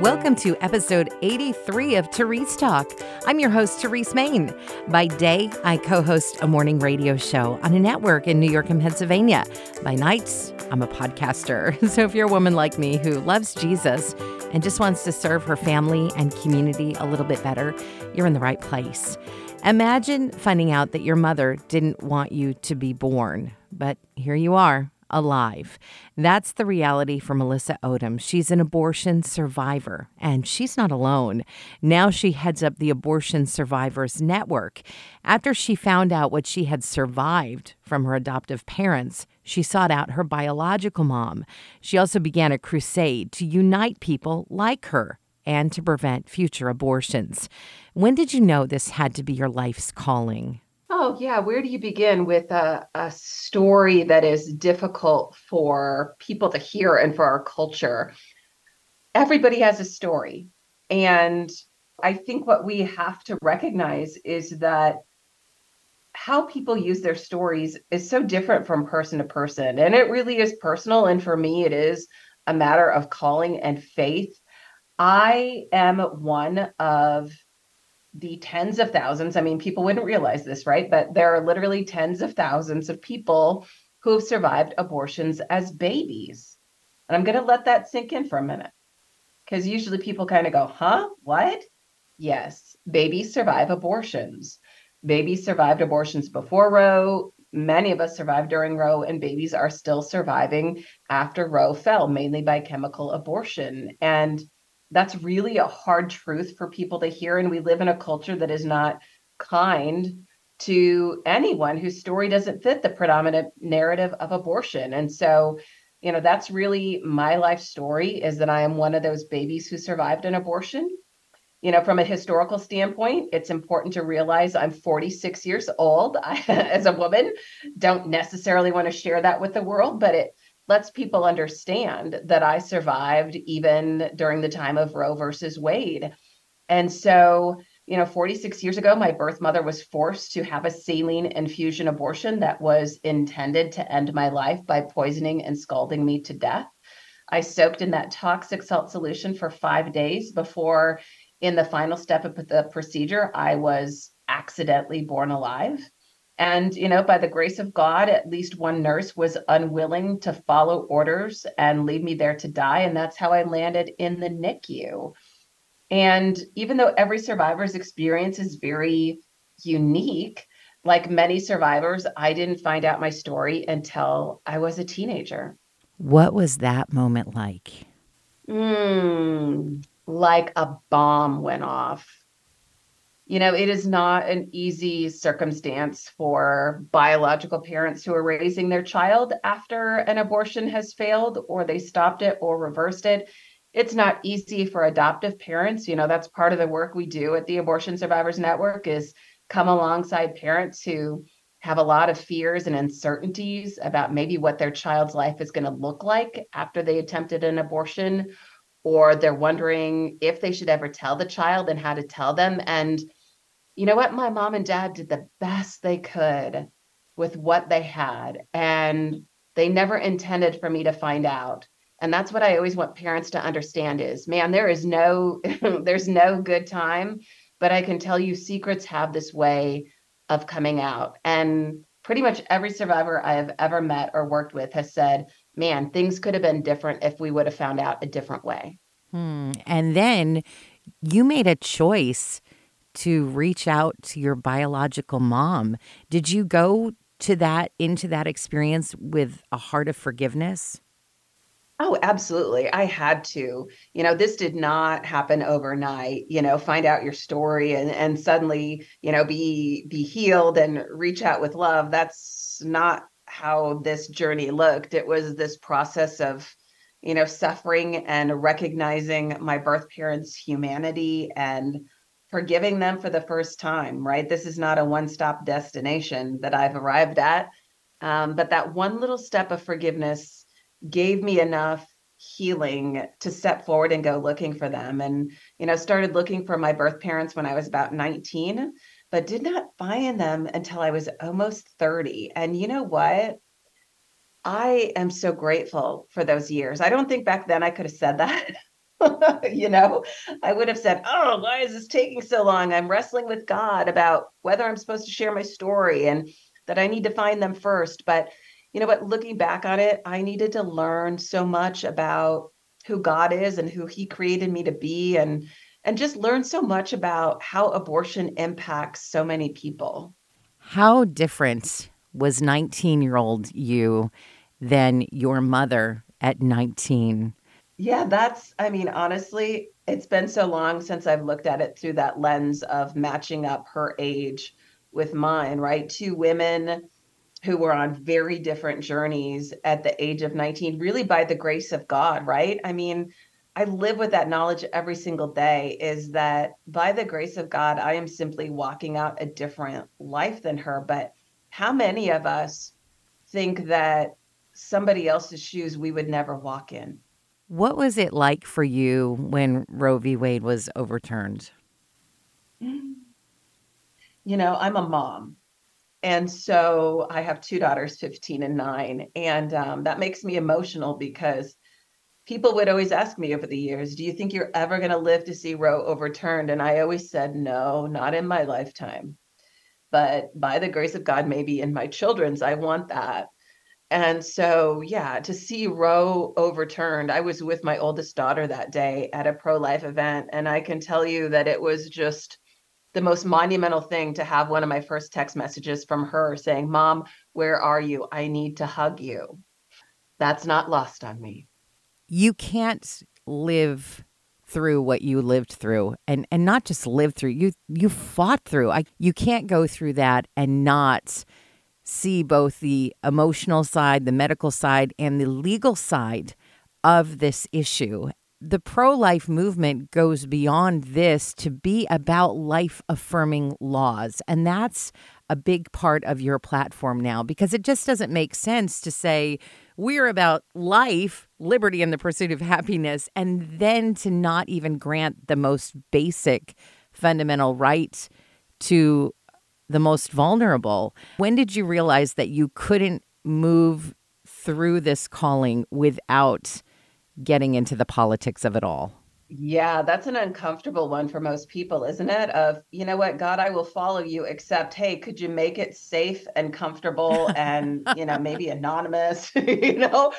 Welcome to episode 83 of Terese Talk. I'm your host, Terese Main. By day, I co host a morning radio show on a network in New York and Pennsylvania. By nights, I'm a podcaster. So if you're a woman like me who loves Jesus and just wants to serve her family and community a little bit better, you're in the right place. Imagine finding out that your mother didn't want you to be born, but here you are alive. That's the reality for Melissa Ohden. She's an abortion survivor, and she's not alone. Now she heads up the Abortion Survivors Network. After she found out what she had survived from her adoptive parents, she sought out her biological mom. She also began a crusade to unite people like her and to prevent future abortions. When did you know this had to be your life's calling? Oh, yeah. Where do you begin with a, a story that is difficult for people to hear and for our culture? Everybody has a story. And I think what we have to recognize is that how people use their stories is so different from person to person. And it really is personal. And for me, it is a matter of calling and faith. I am one of the tens of thousands. I mean, people wouldn't realize this, right? But there are literally tens of thousands of people who have survived abortions as babies. And I'm going to let that sink in for a minute because usually people kind of go, huh? What? Yes, babies survive abortions. Babies survived abortions before Roe. Many of us survived during Roe, and babies are still surviving after Roe fell, mainly by chemical abortion. And that's really a hard truth for people to hear. And we live in a culture that is not kind to anyone whose story doesn't fit the predominant narrative of abortion. And so, you know, that's really my life story is that I am one of those babies who survived an abortion. You know, from a historical standpoint, it's important to realize I'm 46 years old. I, as a woman, don't necessarily want to share that with the world, but it lets people understand that I survived even during the time of Roe versus Wade. And so, you know, 46 years ago, my birth mother was forced to have a saline infusion abortion that was intended to end my life by poisoning and scalding me to death. I soaked in that toxic salt solution for five days before, in the final step of the procedure, I was accidentally born alive. And, you know, by the grace of God, at least one nurse was unwilling to follow orders and leave me there to die. And that's how I landed in the NICU. And even though every survivor's experience is very unique, like many survivors, I didn't find out my story until I was a teenager. What was that moment like? Mm, like a bomb went off you know, it is not an easy circumstance for biological parents who are raising their child after an abortion has failed or they stopped it or reversed it. It's not easy for adoptive parents. You know, that's part of the work we do at the Abortion Survivors Network is come alongside parents who have a lot of fears and uncertainties about maybe what their child's life is going to look like after they attempted an abortion or they're wondering if they should ever tell the child and how to tell them and you know what? My mom and dad did the best they could with what they had, and they never intended for me to find out. And that's what I always want parents to understand is, man, there is no there's no good time, but I can tell you secrets have this way of coming out. And pretty much every survivor I have ever met or worked with has said, man, things could have been different if we would have found out a different way. Hmm. And then you made a choice to reach out to your biological mom. Did you go to that into that experience with a heart of forgiveness? Oh, absolutely. I had to. You know, this did not happen overnight, you know, find out your story and and suddenly, you know, be be healed and reach out with love. That's not how this journey looked. It was this process of, you know, suffering and recognizing my birth parents' humanity and forgiving them for the first time, right? This is not a one stop destination that I've arrived at. Um, but that one little step of forgiveness gave me enough healing to step forward and go looking for them. And, you know, started looking for my birth parents when I was about 19, but did not find them until I was almost 30. And you know what? I am so grateful for those years. I don't think back then I could have said that. you know, I would have said, Oh, why is this taking so long? I'm wrestling with God about whether I'm supposed to share my story and that I need to find them first. But you know what, looking back on it, I needed to learn so much about who God is and who he created me to be and and just learn so much about how abortion impacts so many people. How different was 19-year-old you than your mother at 19? Yeah, that's, I mean, honestly, it's been so long since I've looked at it through that lens of matching up her age with mine, right? Two women who were on very different journeys at the age of 19, really by the grace of God, right? I mean, I live with that knowledge every single day is that by the grace of God, I am simply walking out a different life than her. But how many of us think that somebody else's shoes we would never walk in? What was it like for you when Roe v. Wade was overturned? You know, I'm a mom. And so I have two daughters, 15 and nine. And um, that makes me emotional because people would always ask me over the years, Do you think you're ever going to live to see Roe overturned? And I always said, No, not in my lifetime. But by the grace of God, maybe in my children's, I want that. And so, yeah, to see Roe overturned, I was with my oldest daughter that day at a pro life event. And I can tell you that it was just the most monumental thing to have one of my first text messages from her saying, Mom, where are you? I need to hug you. That's not lost on me. You can't live through what you lived through and and not just live through you you fought through I you can't go through that and not see both the emotional side the medical side and the legal side of this issue the pro life movement goes beyond this to be about life affirming laws. And that's a big part of your platform now because it just doesn't make sense to say we're about life, liberty, and the pursuit of happiness, and then to not even grant the most basic fundamental right to the most vulnerable. When did you realize that you couldn't move through this calling without? getting into the politics of it all? Yeah, that's an uncomfortable one for most people, isn't it? Of, you know what, God, I will follow you, except, hey, could you make it safe and comfortable and, you know, maybe anonymous, you know?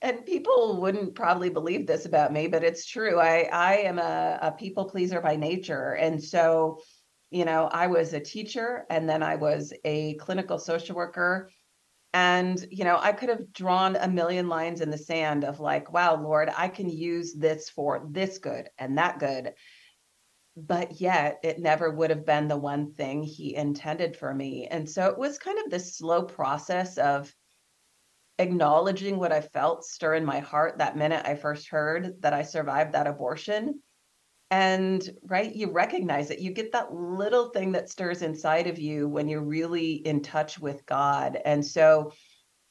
And people wouldn't probably believe this about me, but it's true. I I am a, a people pleaser by nature. And so, you know, I was a teacher and then I was a clinical social worker and, you know, I could have drawn a million lines in the sand of like, wow, Lord, I can use this for this good and that good. But yet it never would have been the one thing he intended for me. And so it was kind of this slow process of acknowledging what I felt stir in my heart that minute I first heard that I survived that abortion and right, you recognize it. You get that little thing that stirs inside of you when you're really in touch with God. And so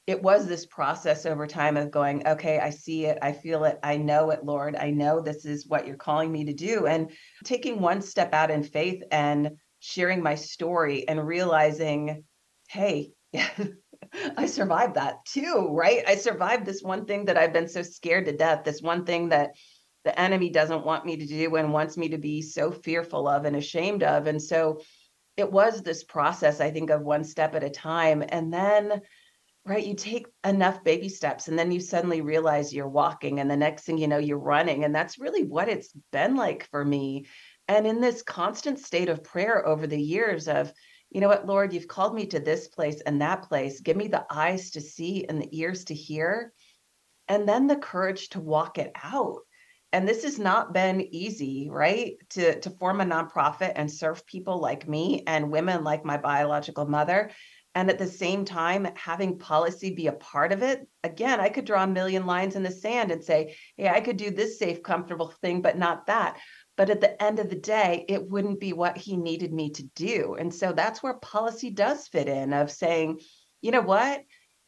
it was this process over time of going, okay, I see it, I feel it, I know it, Lord. I know this is what you're calling me to do. And taking one step out in faith and sharing my story and realizing, hey, I survived that too, right? I survived this one thing that I've been so scared to death, this one thing that the enemy doesn't want me to do and wants me to be so fearful of and ashamed of. And so it was this process, I think, of one step at a time. And then, right, you take enough baby steps and then you suddenly realize you're walking. And the next thing you know, you're running. And that's really what it's been like for me. And in this constant state of prayer over the years of, you know what, Lord, you've called me to this place and that place. Give me the eyes to see and the ears to hear. And then the courage to walk it out and this has not been easy right? To to form a nonprofit and serve people like me and women like my biological mother. And at the same time having policy be a part of it again i could draw a million lines in the sand and say hey i could do this safe comfortable thing but not that. But at the end of the day it wouldn't be what he needed me to do. And so that's where policy does fit in of saying you know what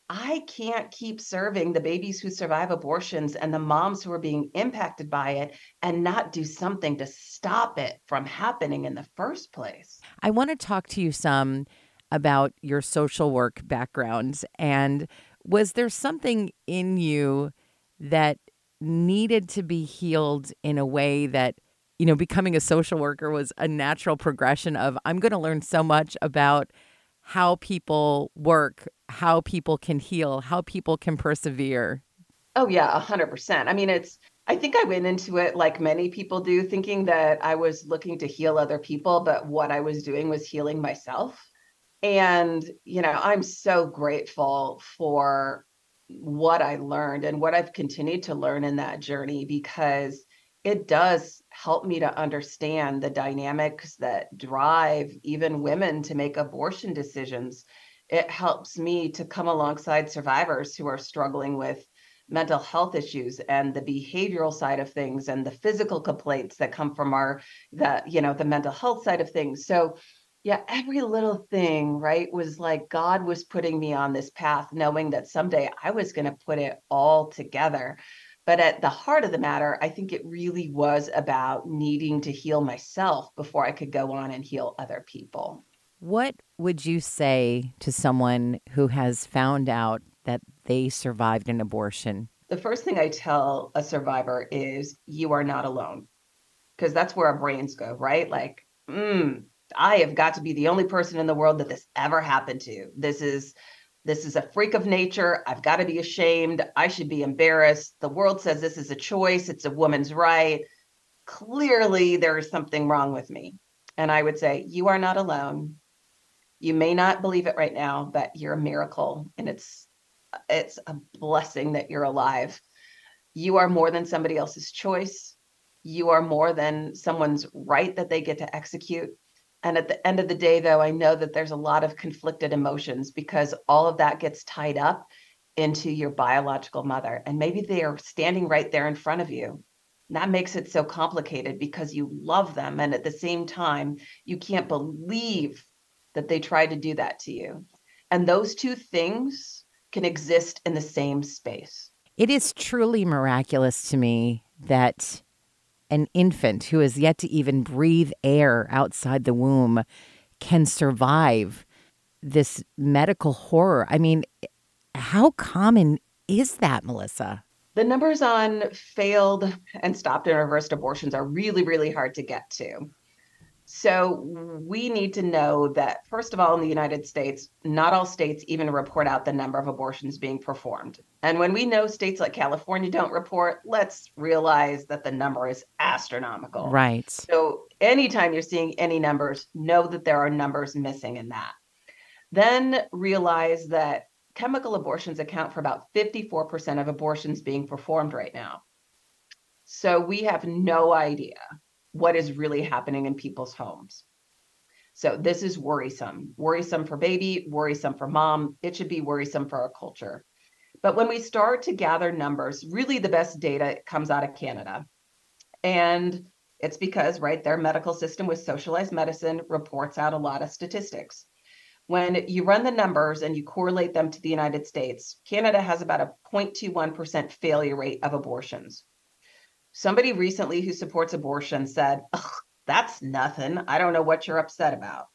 I can't keep serving the babies who survive abortions and the moms who are being impacted by it and not do something to stop it from happening in the first place. I want to talk to you some about your social work background. And was there something in you that needed to be healed in a way that you know becoming a social worker was a natural progression of i'm going to learn so much about how people work how people can heal how people can persevere. Oh yeah 100% i mean it's i think i went into it like many people do thinking that i was looking to heal other people but what i was doing was healing myself. And you know i'm so grateful for what I learned and what I've continued to learn in that journey because it does help me to understand the dynamics that drive even women to make abortion decisions. It helps me to come alongside survivors who are struggling with mental health issues and the behavioral side of things and the physical complaints that come from our the you know the mental health side of things so yeah, every little thing, right, was like God was putting me on this path, knowing that someday I was going to put it all together. But at the heart of the matter, I think it really was about needing to heal myself before I could go on and heal other people. What would you say to someone who has found out that they survived an abortion? The first thing I tell a survivor is you are not alone. Because that's where our brains go, right? Like, mm, I have got to be the only person in the world that this ever happened to. This is this is a freak of nature. I've got to be ashamed. I should be embarrassed. The world says this is a choice. It's a woman's right. Clearly there is something wrong with me. And I would say you are not alone. You may not believe it right now, but you're a miracle and it's it's a blessing that you're alive. You are more than somebody else's choice. You are more than someone's right that they get to execute and at the end of the day, though, I know that there's a lot of conflicted emotions because all of that gets tied up into your biological mother. And maybe they are standing right there in front of you. That makes it so complicated because you love them. And at the same time, you can't believe that they tried to do that to you. And those two things can exist in the same space. It is truly miraculous to me that an infant who has yet to even breathe air outside the womb can survive this medical horror. I mean, how common is that, Melissa? The numbers on failed and stopped and reversed abortions are really, really hard to get to. So we need to know that, first of all, in the United States, not all states even report out the number of abortions being performed. And when we know states like California don't report, let's realize that the number is astronomical. Right. So anytime you're seeing any numbers, know that there are numbers missing in that. Then realize that chemical abortions account for about 54% of abortions being performed right now. So we have no idea what is really happening in people's homes. So this is worrisome. Worrisome for baby, worrisome for mom. It should be worrisome for our culture. But when we start to gather numbers, really the best data comes out of Canada. And it's because, right, their medical system with socialized medicine reports out a lot of statistics. When you run the numbers and you correlate them to the United States, Canada has about a 0.21% failure rate of abortions. Somebody recently who supports abortion said, that's nothing. I don't know what you're upset about.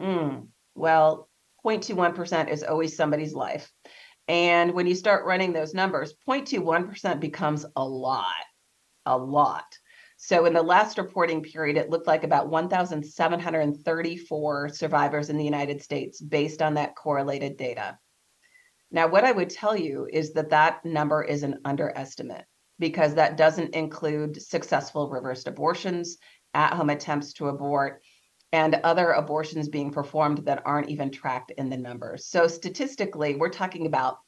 Mm, well, 0.21% is always somebody's life. And when you start running those numbers, 0.21% becomes a lot, a lot. So in the last reporting period, it looked like about 1,734 survivors in the United States based on that correlated data. Now, what I would tell you is that that number is an underestimate because that doesn't include successful reversed abortions, at home attempts to abort, and other abortions being performed that aren't even tracked in the numbers. So, statistically, we're talking about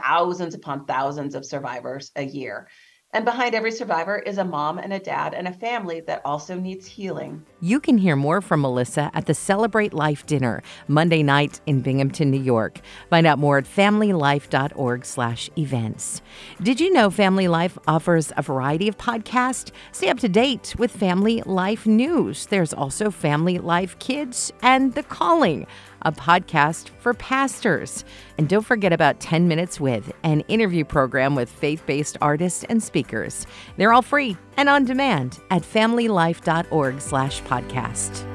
thousands upon thousands of survivors a year. And behind every survivor is a mom and a dad and a family that also needs healing. You can hear more from Melissa at the Celebrate Life dinner Monday night in Binghamton, New York. Find out more at familylife.org/events. Did you know Family Life offers a variety of podcasts? Stay up to date with Family Life news. There's also Family Life Kids and The Calling a podcast for pastors. And don't forget about 10 Minutes With, an interview program with faith based artists and speakers. They're all free and on demand at familylife.org slash podcast.